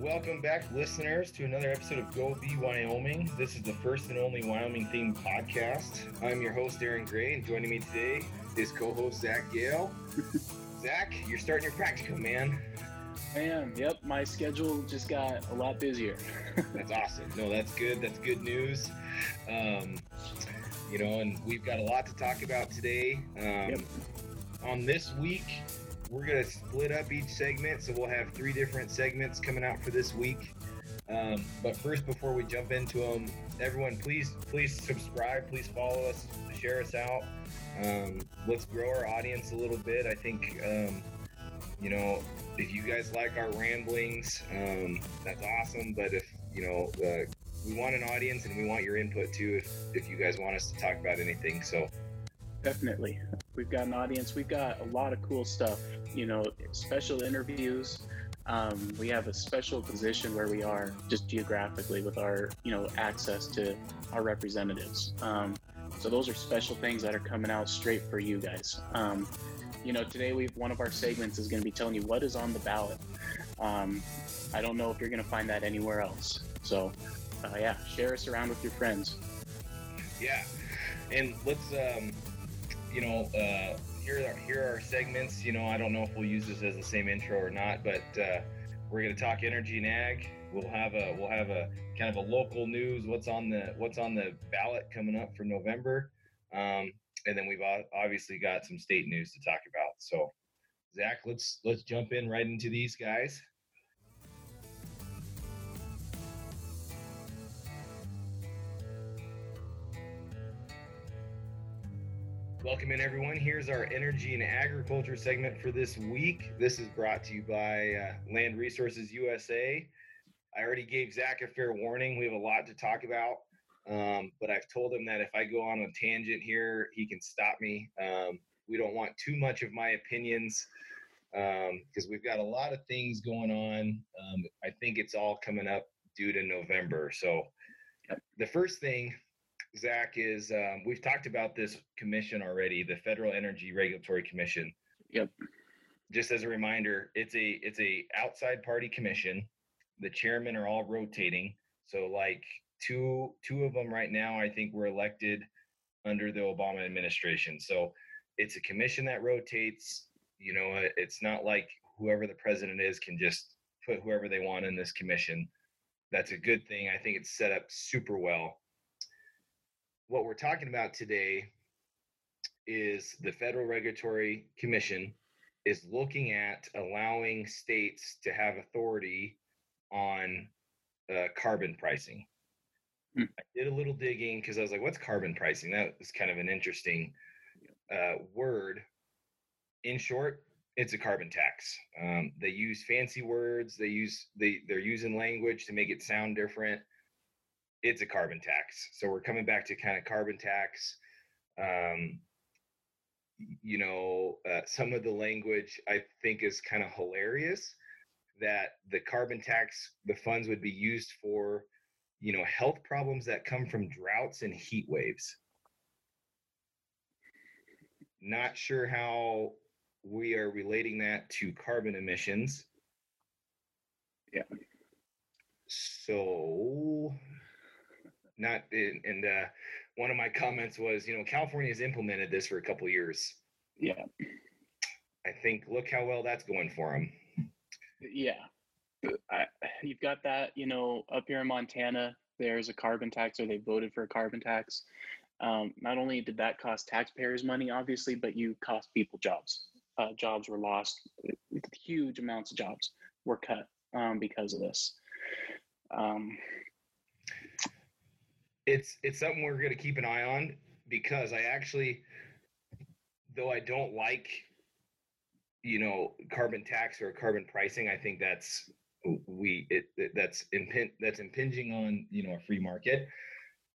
Welcome back, listeners, to another episode of Go Be Wyoming. This is the first and only Wyoming themed podcast. I'm your host, Aaron Gray, and joining me today is co host Zach Gale. Zach, you're starting your practicum, man. I am. Yep, my schedule just got a lot busier. that's awesome. No, that's good. That's good news. Um, you know, and we've got a lot to talk about today. Um, yep. On this week, we're going to split up each segment. So we'll have three different segments coming out for this week. Um, but first, before we jump into them, everyone, please, please subscribe. Please follow us, share us out. Um, let's grow our audience a little bit. I think, um, you know, if you guys like our ramblings, um, that's awesome. But if, you know, uh, we want an audience and we want your input too if, if you guys want us to talk about anything. So, definitely. We've got an audience. We've got a lot of cool stuff, you know, special interviews. Um, we have a special position where we are just geographically with our, you know, access to our representatives. Um, so those are special things that are coming out straight for you guys. Um, you know, today we've one of our segments is going to be telling you what is on the ballot. Um, I don't know if you're going to find that anywhere else. So, uh, yeah, share us around with your friends. Yeah, and let's um, you know, uh, here are here are our segments. You know, I don't know if we'll use this as the same intro or not, but uh, we're going to talk energy and ag. We'll have a we'll have a kind of a local news. What's on the what's on the ballot coming up for November, um, and then we've obviously got some state news to talk about. So, Zach, let's let's jump in right into these guys. Welcome in, everyone. Here's our energy and agriculture segment for this week. This is brought to you by uh, Land Resources USA. I already gave Zach a fair warning. We have a lot to talk about, um, but I've told him that if I go on a tangent here, he can stop me. Um, we don't want too much of my opinions because um, we've got a lot of things going on. Um, I think it's all coming up due to November. So, the first thing Zach, is um, we've talked about this commission already, the Federal Energy Regulatory Commission. Yep. Just as a reminder, it's a it's a outside party commission. The chairmen are all rotating. So like two two of them right now, I think were elected under the Obama administration. So it's a commission that rotates. You know, it's not like whoever the president is can just put whoever they want in this commission. That's a good thing. I think it's set up super well what we're talking about today is the Federal Regulatory Commission is looking at allowing states to have authority on uh, carbon pricing. Hmm. I did a little digging because I was like, what's carbon pricing? That was kind of an interesting uh, word. In short, it's a carbon tax. Um, they use fancy words. They use they they're using language to make it sound different it's a carbon tax. So we're coming back to kind of carbon tax. Um, you know, uh, some of the language I think is kind of hilarious that the carbon tax, the funds would be used for, you know, health problems that come from droughts and heat waves. Not sure how we are relating that to carbon emissions. Yeah. So not in, and uh, one of my comments was you know california has implemented this for a couple years. Yeah. I think look how well that's going for them yeah. I, you've got that you know up here in montana there's a carbon tax or they voted for a carbon tax. Um, not only did that cost taxpayers money obviously but you cost people jobs. Uh, jobs were lost. Huge amounts of jobs were cut um, because of this. Um, it's it's something we're going to keep an eye on because I actually, though I don't like, you know, carbon tax or carbon pricing, I think that's we it, it that's impin- that's impinging on you know a free market.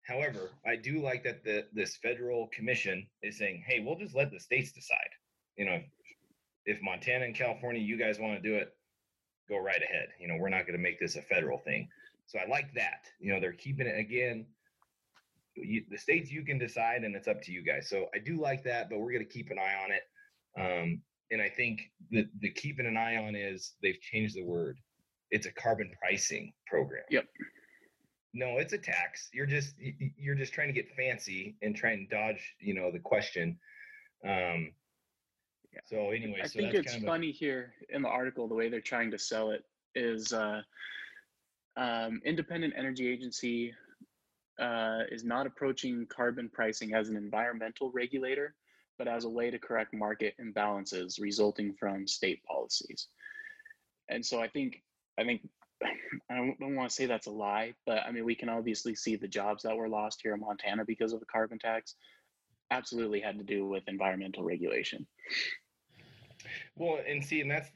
However, I do like that the this federal commission is saying, hey, we'll just let the states decide. You know, if Montana and California, you guys want to do it, go right ahead. You know, we're not going to make this a federal thing. So I like that. You know, they're keeping it again you, the states you can decide, and it's up to you guys. So I do like that, but we're going to keep an eye on it. Um, and I think the the keeping an eye on is they've changed the word. it's a carbon pricing program. Yep. No, it's a tax. You're just you're just trying to get fancy and try and dodge, you know, the question. Um, yeah. So anyway, I so think it's funny a... here in the article the way they're trying to sell it is uh, um, independent energy agency uh, is not approaching carbon pricing as an environmental regulator, but as a way to correct market imbalances resulting from state policies. And so I think I think I don't, don't want to say that's a lie, but I mean we can obviously see the jobs that were lost here in Montana because of the carbon tax absolutely had to do with environmental regulation. Well, and see, and that's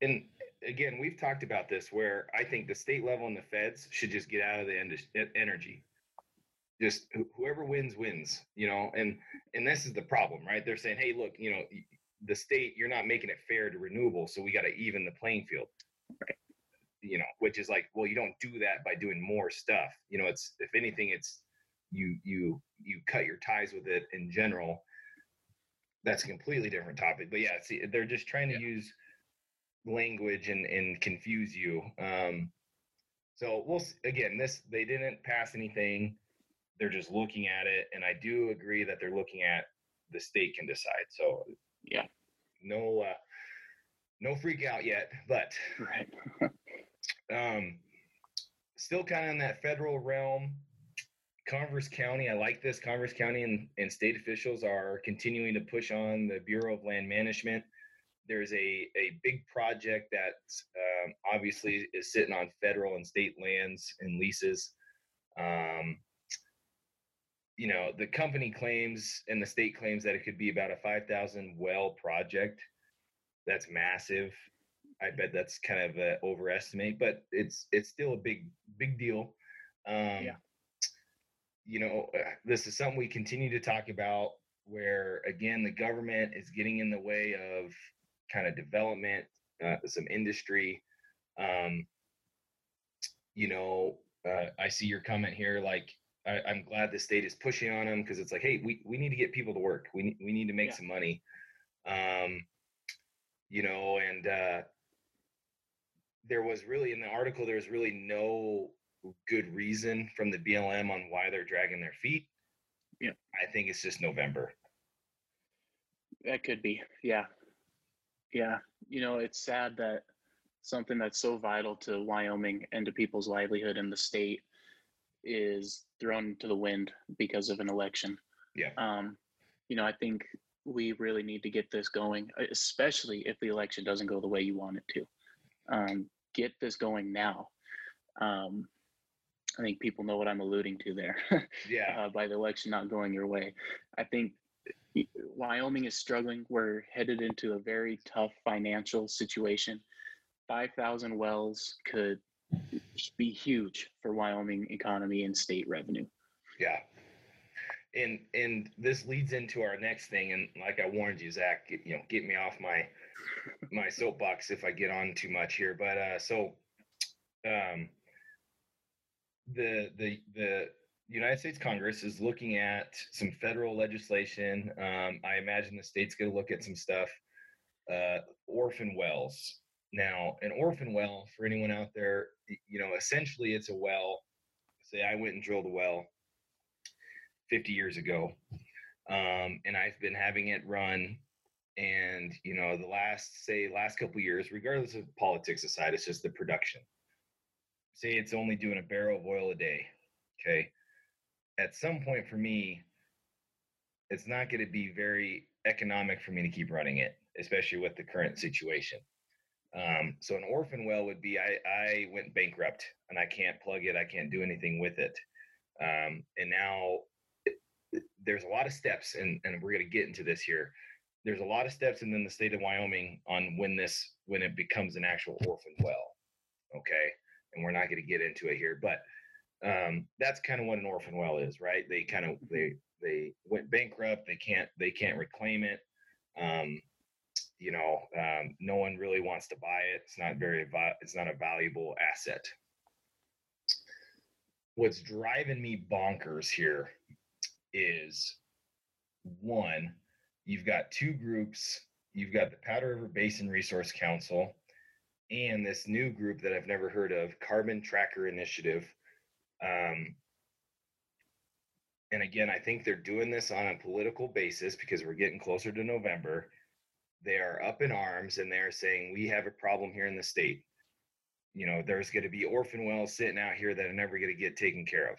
and again, we've talked about this where I think the state level and the feds should just get out of the energy. Just whoever wins wins, you know, and and this is the problem, right? They're saying, hey, look, you know, the state, you're not making it fair to renewable, so we got to even the playing field. Right. You know, which is like, well, you don't do that by doing more stuff. You know, it's if anything, it's you you you cut your ties with it in general. That's a completely different topic. But yeah, see, they're just trying to yeah. use language and and confuse you. Um, so we'll again, this they didn't pass anything. They're just looking at it, and I do agree that they're looking at the state can decide. So yeah, no uh, no freak out yet, but right. um, still kind of in that federal realm. Converse County, I like this. Converse County and, and state officials are continuing to push on the Bureau of Land Management there's a, a big project that um, obviously is sitting on federal and state lands and leases. Um, you know, the company claims and the state claims that it could be about a 5,000 well project. That's massive. I bet that's kind of an overestimate, but it's it's still a big big deal. Um, yeah. You know, uh, this is something we continue to talk about. Where again, the government is getting in the way of kind of development, uh, some industry. Um, you know, uh, I see your comment here. Like, I, am glad the state is pushing on them because it's like, hey, we, we need to get people to work. We need, we need to make yeah. some money. Um, you know, and uh, there was really in the article there was really no good reason from the BLM on why they're dragging their feet. Yeah, I think it's just November. That could be, yeah. Yeah, you know, it's sad that something that's so vital to Wyoming and to people's livelihood in the state is thrown to the wind because of an election. Yeah. Um, you know, I think we really need to get this going, especially if the election doesn't go the way you want it to. Um, get this going now. Um, I think people know what I'm alluding to there. yeah. uh, by the election not going your way, I think Wyoming is struggling. We're headed into a very tough financial situation. 5,000 wells could be huge for Wyoming economy and state revenue. Yeah. And and this leads into our next thing and like I warned you Zach, get, you know, get me off my my soapbox if I get on too much here, but uh so um the the the United States Congress is looking at some federal legislation. Um, I imagine the state's going to look at some stuff. Uh, orphan wells. Now, an orphan well, for anyone out there, you know, essentially it's a well. Say I went and drilled a well 50 years ago, um, and I've been having it run. And you know, the last say last couple years, regardless of politics aside, it's just the production. Say it's only doing a barrel of oil a day. Okay at some point for me, it's not going to be very economic for me to keep running it, especially with the current situation. Um, so an orphan well would be I, I went bankrupt and I can't plug it, I can't do anything with it. Um, and now there's a lot of steps, and, and we're going to get into this here. There's a lot of steps and then the state of Wyoming on when this when it becomes an actual orphan well. Okay, and we're not going to get into it here, but um, that's kind of what an orphan well is, right? They kind of they they went bankrupt. They can't they can't reclaim it. Um, you know, um, no one really wants to buy it. It's not very it's not a valuable asset. What's driving me bonkers here is one, you've got two groups. You've got the Powder River Basin Resource Council and this new group that I've never heard of, Carbon Tracker Initiative. Um, and again, I think they're doing this on a political basis because we're getting closer to November. They are up in arms and they're saying we have a problem here in the state. You know, there's going to be orphan wells sitting out here that are never going to get taken care of.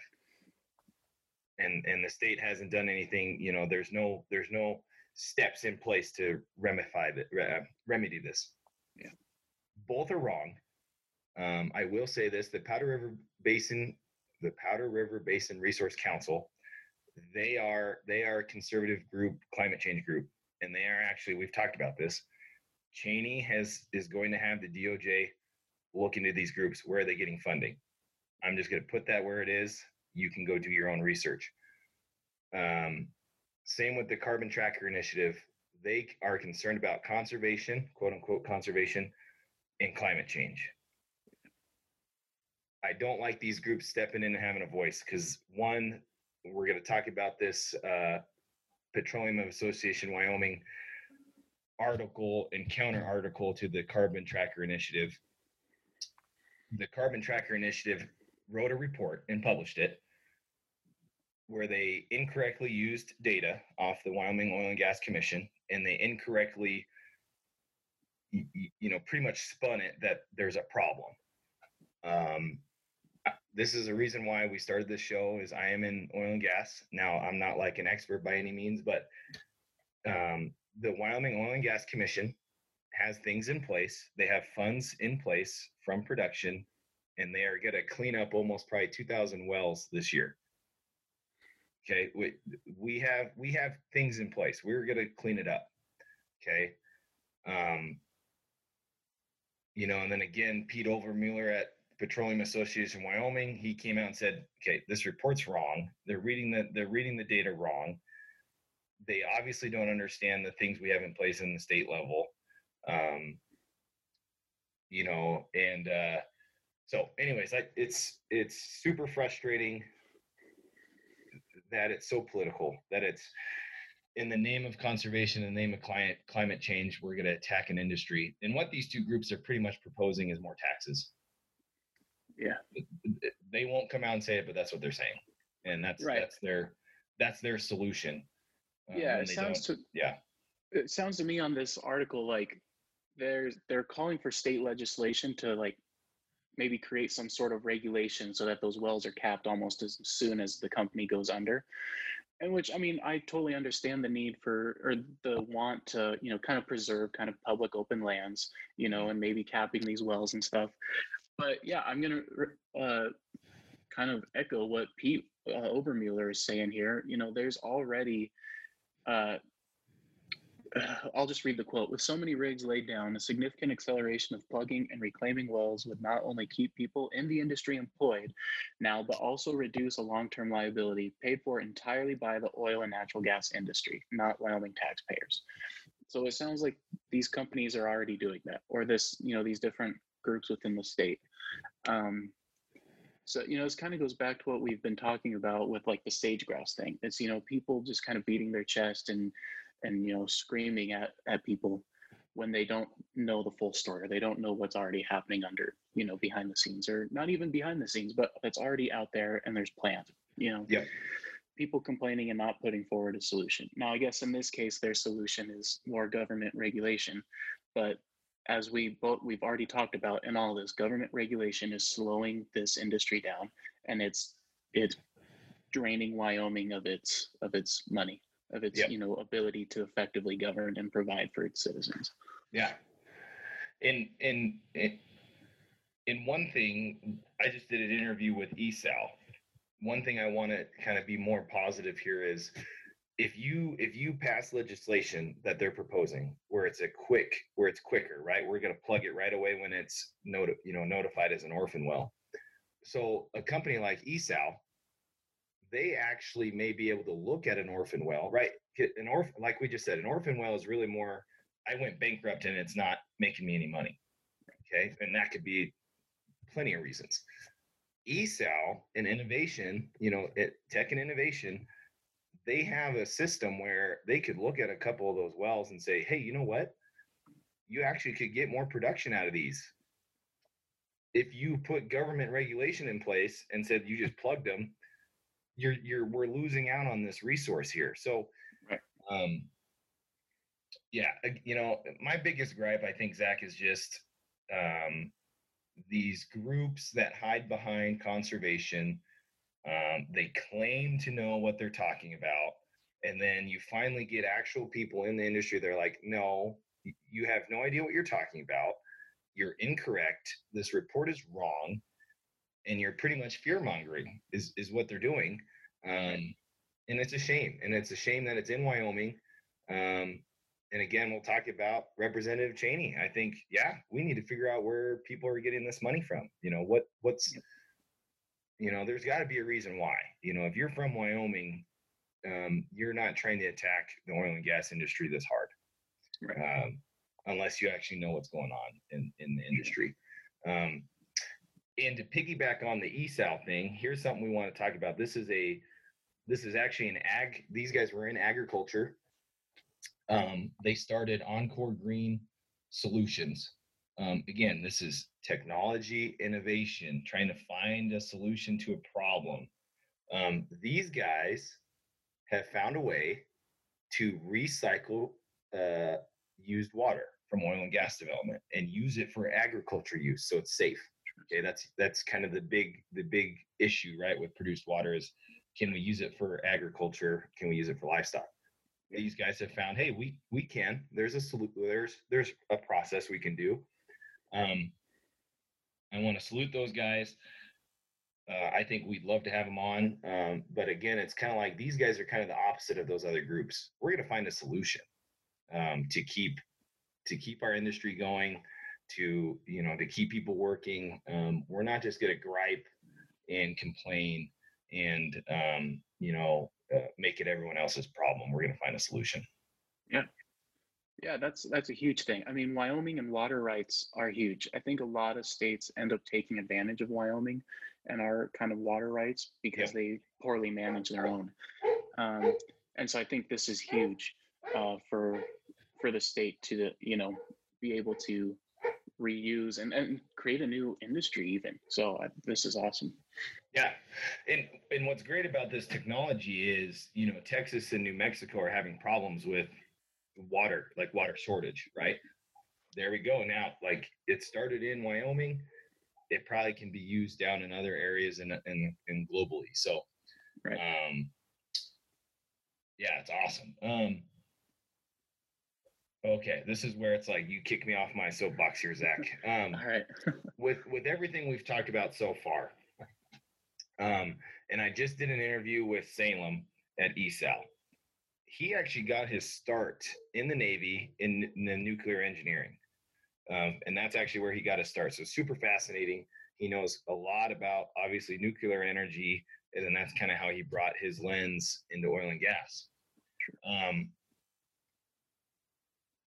And and the state hasn't done anything. You know, there's no there's no steps in place to remedify that uh, remedy this. Yeah. Both are wrong. Um, I will say this: the Powder River Basin, the Powder River Basin Resource Council, they are they are a conservative group, climate change group, and they are actually we've talked about this. Cheney has is going to have the DOJ look into these groups. Where are they getting funding? I'm just going to put that where it is. You can go do your own research. Um, same with the Carbon Tracker Initiative. They are concerned about conservation, quote unquote conservation, and climate change. I don't like these groups stepping in and having a voice because one, we're going to talk about this uh, Petroleum Association Wyoming article and counter article to the Carbon Tracker Initiative. The Carbon Tracker Initiative wrote a report and published it where they incorrectly used data off the Wyoming Oil and Gas Commission and they incorrectly you know pretty much spun it that there's a problem um, this is a reason why we started this show is i am in oil and gas now i'm not like an expert by any means but um, the wyoming oil and gas commission has things in place they have funds in place from production and they are going to clean up almost probably 2000 wells this year Okay, we, we have we have things in place. We're going to clean it up. Okay, um, you know, and then again, Pete Obermueller at Petroleum Association Wyoming, he came out and said, "Okay, this report's wrong. They're reading the they're reading the data wrong. They obviously don't understand the things we have in place in the state level." Um, you know, and uh, so, anyways, I, it's it's super frustrating that it's so political that it's in the name of conservation, in the name of climate climate change, we're going to attack an industry. And what these two groups are pretty much proposing is more taxes. Yeah, they won't come out and say it, but that's what they're saying, and that's right. that's their that's their solution. Um, yeah, it sounds to yeah. It sounds to me on this article like there's they're calling for state legislation to like maybe create some sort of regulation so that those wells are capped almost as soon as the company goes under and which i mean i totally understand the need for or the want to you know kind of preserve kind of public open lands you know and maybe capping these wells and stuff but yeah i'm gonna uh, kind of echo what pete uh, Obermueller is saying here you know there's already uh, I'll just read the quote. With so many rigs laid down, a significant acceleration of plugging and reclaiming wells would not only keep people in the industry employed now, but also reduce a long term liability paid for entirely by the oil and natural gas industry, not Wyoming taxpayers. So it sounds like these companies are already doing that, or this, you know, these different groups within the state. Um, so you know this kind of goes back to what we've been talking about with like the sage grouse thing. It's you know people just kind of beating their chest and and you know screaming at at people when they don't know the full story or they don't know what's already happening under you know behind the scenes or not even behind the scenes but that's already out there and there's plans you know? Yeah. People complaining and not putting forward a solution. Now i guess in this case their solution is more government regulation but as we both we've already talked about in all this government regulation is slowing this industry down and it's it's draining wyoming of its of its money of its yep. you know ability to effectively govern and provide for its citizens. Yeah. In in in, in one thing, I just did an interview with ESAL. One thing I want to kind of be more positive here is if you if you pass legislation that they're proposing where it's a quick where it's quicker right we're going to plug it right away when it's noti- you know notified as an orphan well so a company like esal they actually may be able to look at an orphan well, right? An orphan, like we just said, an orphan well is really more. I went bankrupt and it's not making me any money. Okay, and that could be plenty of reasons. ESAL and innovation, you know, it, tech and innovation, they have a system where they could look at a couple of those wells and say, hey, you know what? You actually could get more production out of these if you put government regulation in place and said you just plugged them, you're you're we're losing out on this resource here. So, right. um, yeah, you know, my biggest gripe, I think, Zach, is just um, these groups that hide behind conservation. Um, they claim to know what they're talking about, and then you finally get actual people in the industry. They're like, "No, you have no idea what you're talking about. You're incorrect. This report is wrong." and you're pretty much fear mongering is is what they're doing um, and it's a shame and it's a shame that it's in wyoming um, and again we'll talk about representative cheney i think yeah we need to figure out where people are getting this money from you know what what's you know there's got to be a reason why you know if you're from wyoming um, you're not trying to attack the oil and gas industry this hard right. um, unless you actually know what's going on in, in the industry um, and to piggyback on the ESAL thing, here's something we want to talk about. This is a this is actually an ag. These guys were in agriculture. Um, they started Encore Green Solutions. Um, again, this is technology innovation, trying to find a solution to a problem. Um, these guys have found a way to recycle uh, used water from oil and gas development and use it for agriculture use, so it's safe. Okay, that's that's kind of the big the big issue, right? With produced water is can we use it for agriculture? Can we use it for livestock? These guys have found, hey, we we can. There's a salute. There's there's a process we can do. Um, I want to salute those guys. Uh, I think we'd love to have them on, um, but again, it's kind of like these guys are kind of the opposite of those other groups. We're going to find a solution um, to keep to keep our industry going to you know to keep people working um, we're not just going to gripe and complain and um, you know uh, make it everyone else's problem we're going to find a solution yeah that's that's a huge thing. I mean wyoming and water rights are huge. I think a lot of states end up taking advantage of wyoming and our kind of water rights because yeah. they poorly manage their own. Um, and so i think this is huge uh, for for the state to you know be able to reuse and, and create a new industry even. So uh, this is awesome. Yeah. And and what's great about this technology is you know texas and new mexico are having problems with water like water shortage right there we go now like it started in wyoming it probably can be used down in other areas and and, and globally so right. um yeah it's awesome um Okay, this is where it's like you kick me off my soapbox here, Zach. Um, All right. with with everything we've talked about so far, um, and I just did an interview with Salem at ESAL. He actually got his start in the Navy in, in the nuclear engineering, um, and that's actually where he got his start. So super fascinating. He knows a lot about obviously nuclear energy, and that's kind of how he brought his lens into oil and gas. Um,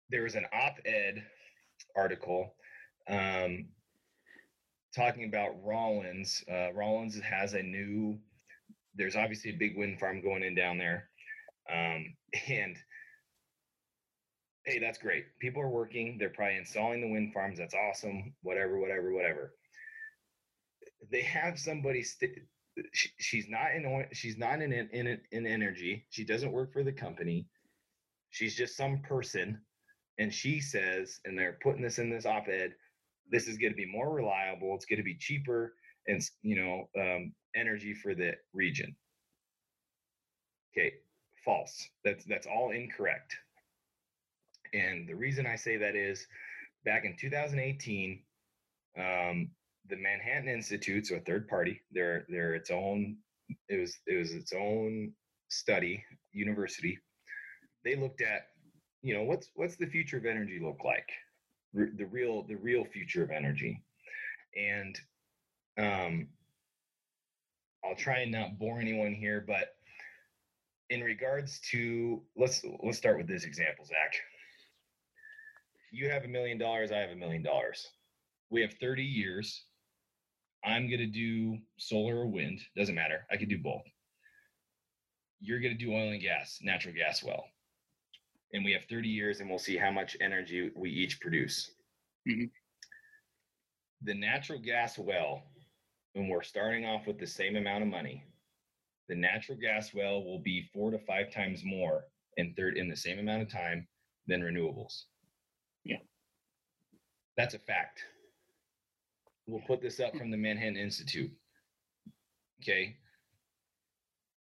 there was an op-ed article um, talking about Rawlins. Uh, Rawlins has a new. There's obviously a big wind farm going in down there, um, and hey, that's great. People are working. They're probably installing the wind farms. That's awesome. Whatever, whatever, whatever. They have somebody. St- she, she's not in. She's not in in in energy. She doesn't work for the company. She's just some person and she says, and they're putting this in this op-ed, this is going to be more reliable. It's going to be cheaper, and you know, um, energy for the region. Okay, false. That's that's all incorrect. And the reason I say that is, back in 2018, um, the Manhattan Institute, so a third party, they're they're its own. It was it was its own study university. They looked at you know what's what's the future of energy look like the real the real future of energy and um i'll try and not bore anyone here but in regards to let's let's start with this example zach. You have a million dollars i have a million dollars. We have 30 years. I'm going to do solar or wind doesn't matter. I could do both. You're going to do oil and gas natural gas well. And we have 30 years and we'll see how much energy we each produce. Mm-hmm. the natural gas well, when we're starting off with the same amount of money, the natural gas well will be four to five times more in third in the same amount of time than renewables. Yeah. That's a fact. We'll put this up from the Manhattan Institute. Okay.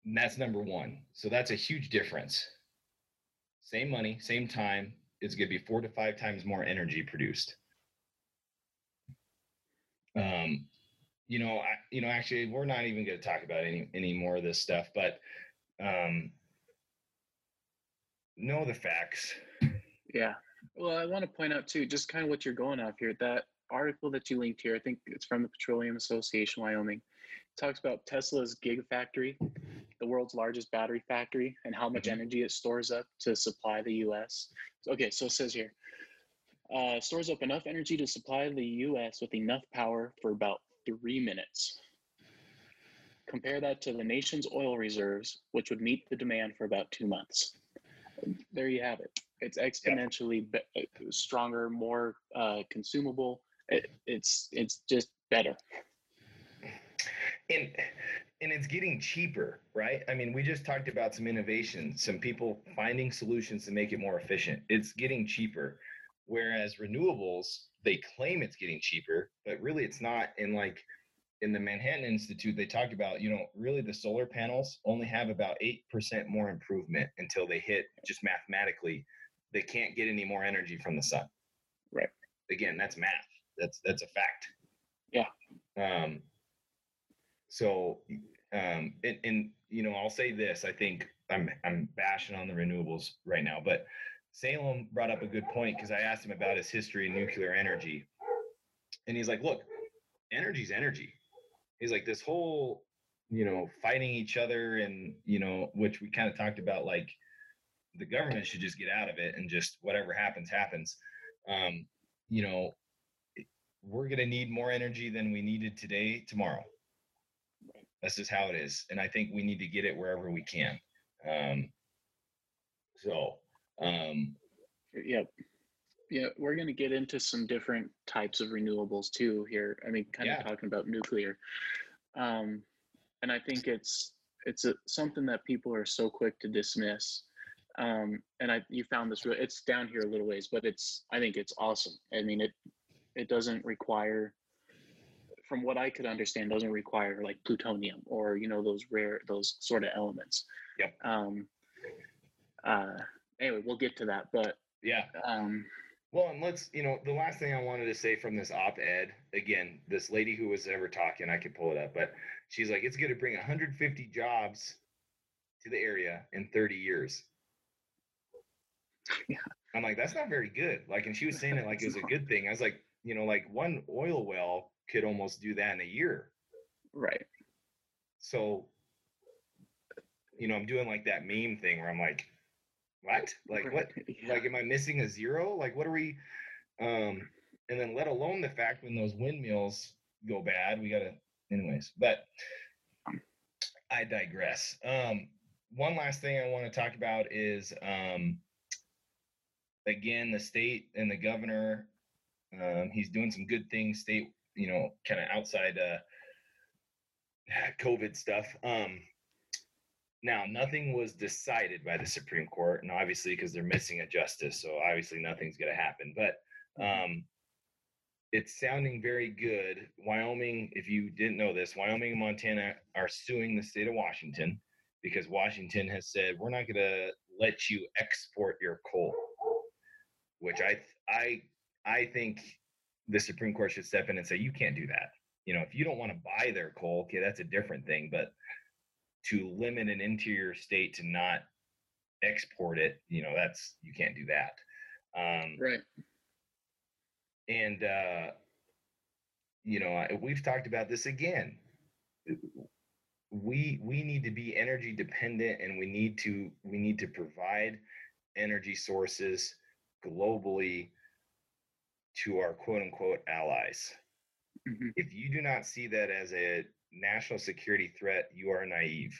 And that's number one. So that's a huge difference. Same money, same time, it's going to be four to five times more energy produced. Um, you know, I, you know, actually, we're not even going to talk about any any more of this stuff, but um, know the facts. Yeah. Well, I want to point out too, just kind of what you're going off here. That article that you linked here, I think it's from the Petroleum Association Wyoming, talks about Tesla's Gigafactory, the world's largest battery factory, and how much Mhm. energy it stores up to supply the U.S. Okay, so it says here, uh, stores up enough energy to supply the U.S. with enough power for about three minutes. Compare that to the nation's oil reserves, which would meet the demand for about two months. There you have it. It's exponentially be- stronger, more uh, consumable. It, it's it's just better. and and it's getting cheaper right i mean we just talked about some innovation some people finding solutions to make it more efficient it's getting cheaper whereas renewables they claim it's getting cheaper but really it's not and like in the manhattan institute they talked about you know really the solar panels only have about 8% more improvement until they hit just mathematically they can't get any more energy from the sun Right. again that's math that's that's a fact Yeah. um so um and, and you know i'll say this i think i'm i'm bashing on the renewables right now but salem brought up a good point because i asked him about his history in nuclear energy. And he's like look energy's energy. He's like this whole you know fighting each other and you know which we kind of talked about like the government should just get out of it and just whatever happens happens. Um you know we're going to need more energy than we needed today tomorrow. That's just how it is. And i think we need to get it wherever we can. Um so um Yep. Yeah, we're going to get into some different types of renewables too here. I mean, kind Yeah. of talking about nuclear. Um, and I think it's it's a, something that people are so quick to dismiss. Um, and I you found this real it's down here a little ways, but it's I think it's awesome. I mean, it it doesn't require from what I could understand doesn't require like plutonium or you know those rare those sort of elements. Yep. Um uh anyway, we'll get to that, but yeah. um well and let's you know the last thing i wanted to say from this op-ed again this lady who was ever talking i could pull it up but she's like it's going to bring 150 jobs to the area in 30 years. Yeah. i'm like that's not very good. Like and she was saying it like it was a good thing. I was like you know like one oil well could almost do that in a year. Right. so you know i'm doing like that meme thing where i'm like what? Like what? Yeah. like am i missing a zero? Like what are we um and then let alone the fact when those windmills go bad we gotta anyways but i digress. Um one last thing i want to talk about is um again the state and the governor um he's doing some good things state you know kind of outside uh covid stuff. Um now, nothing was decided by the Supreme Court, and obviously, because they're missing a justice, so obviously nothing's going to happen. But um, it's sounding very good. Wyoming, if you didn't know this, Wyoming and Montana are suing the state of Washington because Washington has said we're not going to let you export your coal, which I I I think the Supreme Court should step in and say you can't do that. You know, if you don't want to buy their coal, okay, that's a different thing, but to limit an interior state to not export it, you know, that's you can't do that. Um, Right. and uh, you know, we've talked about this again. We we need to be energy dependent, and we need to we need to provide energy sources globally to our quote unquote allies. Mhm. If you do not see that as a national security threat, you are naive.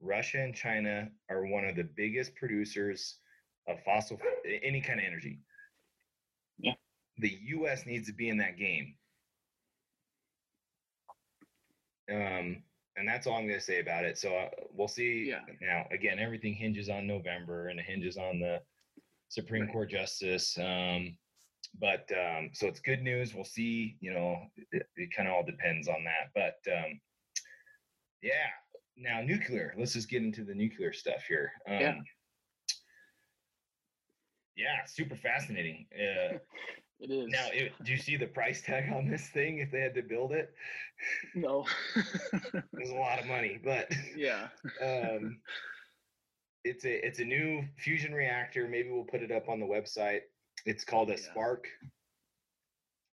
Russia and China are one of the biggest producers of fossil any kind of energy. Yeah. The US needs to be in that game. Um, and that's all I'm going to say about it. So uh, we'll see. Yeah. Now, again, everything hinges on November and it hinges on the Supreme right. Court justice. Um, but um, so it's good news. We'll see. You know, it, it kind of all depends on that. But um, yeah. Now, nuclear. Let's just get into the nuclear stuff here. Um, Yeah. Yeah, super fascinating. Uh, It is. now, it, do you see the price tag on this thing if they had to build it? no. It was a lot of money, but yeah. um, it's a it's a new fusion reactor. Maybe we'll put it up on the website. It's called a Yeah. SPARC.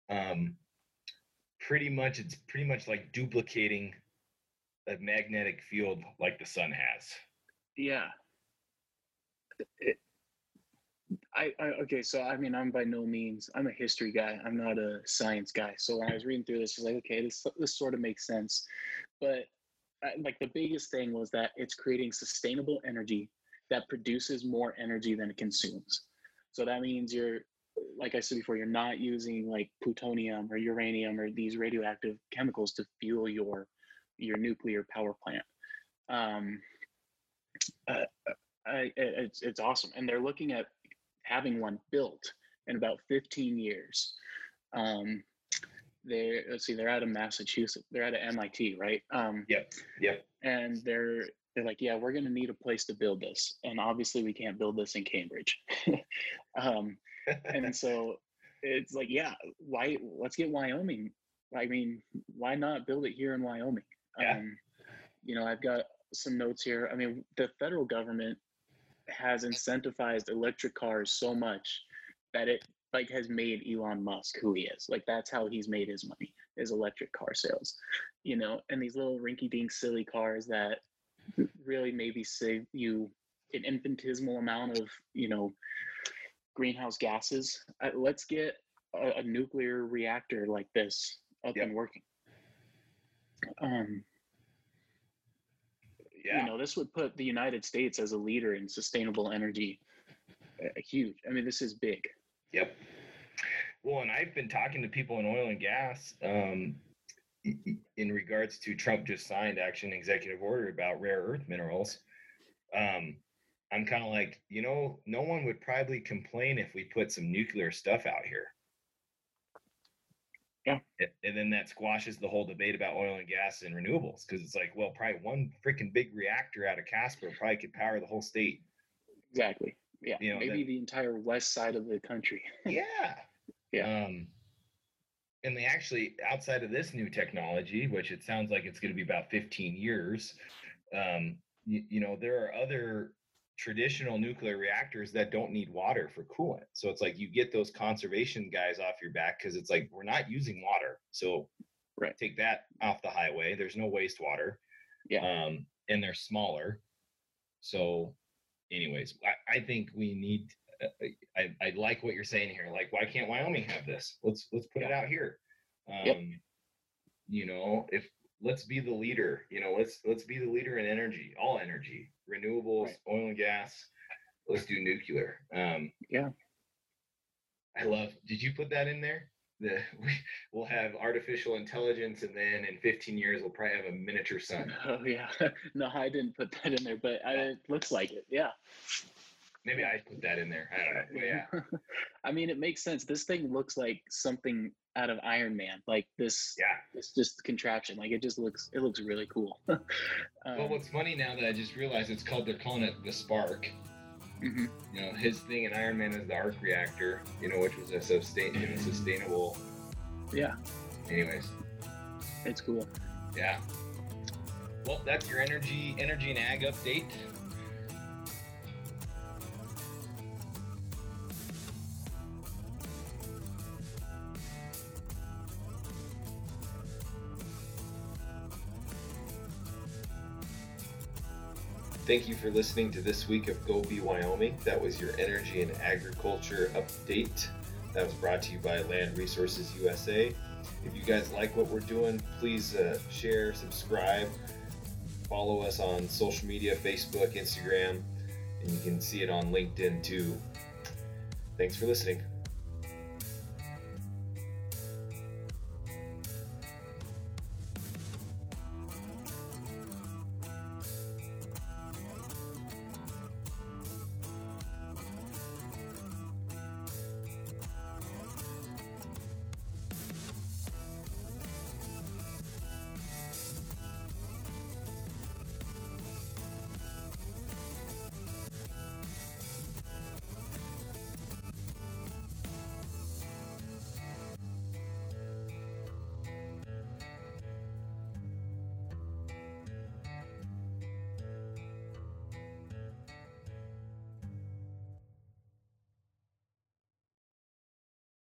Um, pretty much, it's pretty much like duplicating a magnetic field like the sun has. Yeah. It, I, I okay, so I mean, I'm by no means I'm a history guy. I'm not a science guy. So when I was reading through this, I was like, okay, this this sort of makes sense. But I, like the biggest thing was that it's creating sustainable energy that produces more energy than it consumes. So that means you're, like I said before, you're not using like plutonium or uranium or these radioactive chemicals to fuel your your nuclear power plant. Um, uh, I, it's it's awesome, and they're looking at having one built in about 15 years. Um, they let's see, they're out of Massachusetts. They're out of MIT, right? Um, Yep. Yep. and they're they're like, yeah, we're going to need a place to build this, and obviously we can't build this in Cambridge. um, and so it's like, yeah, why? Let's get Wyoming. I mean, why not build it here in Wyoming? Yeah. Um, you know, I've got some notes here. I mean, the federal government has incentivized electric cars so much that it like has made Elon Musk who he is. Like that's how he's made his money is electric car sales. You know, and these little rinky-dink silly cars that really maybe save you an infinitesimal amount of you know greenhouse gases. Uh, let's get a, a nuclear reactor like this up Yep. and working. Um, yeah. you know, this would put the United States as a leader in sustainable energy. Uh, huge. I mean, this is big. Yep. Well, and I've been talking to people in oil and gas um, in regards to Trump just signed action executive order about rare earth minerals. Um, I'm kind of like, you know, no one would probably complain if we put some nuclear stuff out here. Yeah. And then that squashes the whole debate about oil and gas and renewables because it's like, well, probably one freaking big reactor out of Casper probably could power the whole state. Exactly. Yeah. You know, Maybe the entire west side of the country. yeah. Yeah. Um, and they actually, outside of this new technology, which it sounds like it's going to be about 15 years, um, you, you know, there are other traditional nuclear reactors that don't need water for coolant. So it's like you get those conservation guys off your back because it's like we're not using water. So Right. take that off the highway. There's no wastewater. Yeah. Um, and they're smaller. So, anyways, I, I think we need I, I like what you're saying here. Like, why can't Wyoming have this? Let's let's put it out here. Um, Yep. You know, if let's be the leader. You know, let's let's be the leader in energy, all energy, renewables, Right. oil and gas. Let's do nuclear. Um, Yeah. I love. Did you put that in there? The we, we'll have artificial intelligence, and then in 15 years we'll probably have a miniature sun. Oh yeah. no, I didn't put that in there, but I, it looks like it. Yeah. Maybe I put that in there. I don't know. But yeah, I mean, it makes sense. This thing looks like something out of Iron Man. Like this, yeah. it's just contraption. Like it just looks, it looks really cool. Well, um, what's funny now that I just realized it's called, they're calling it the SPARC. mhm. You know, his thing in Iron Man is the arc reactor, you know, which was a sustain, you know, sustainable. Yeah, Anyways, it's cool. yeah. Well, that's your energy, energy and ag update. Thank you for listening to this week of Go Be Wyoming. That was your energy and agriculture update. That was brought to you by Land Resources USA. If you guys like what we're doing, please uh, share, subscribe, follow us on social media Facebook, Instagram, and you can see it on LinkedIn too. Thanks for listening.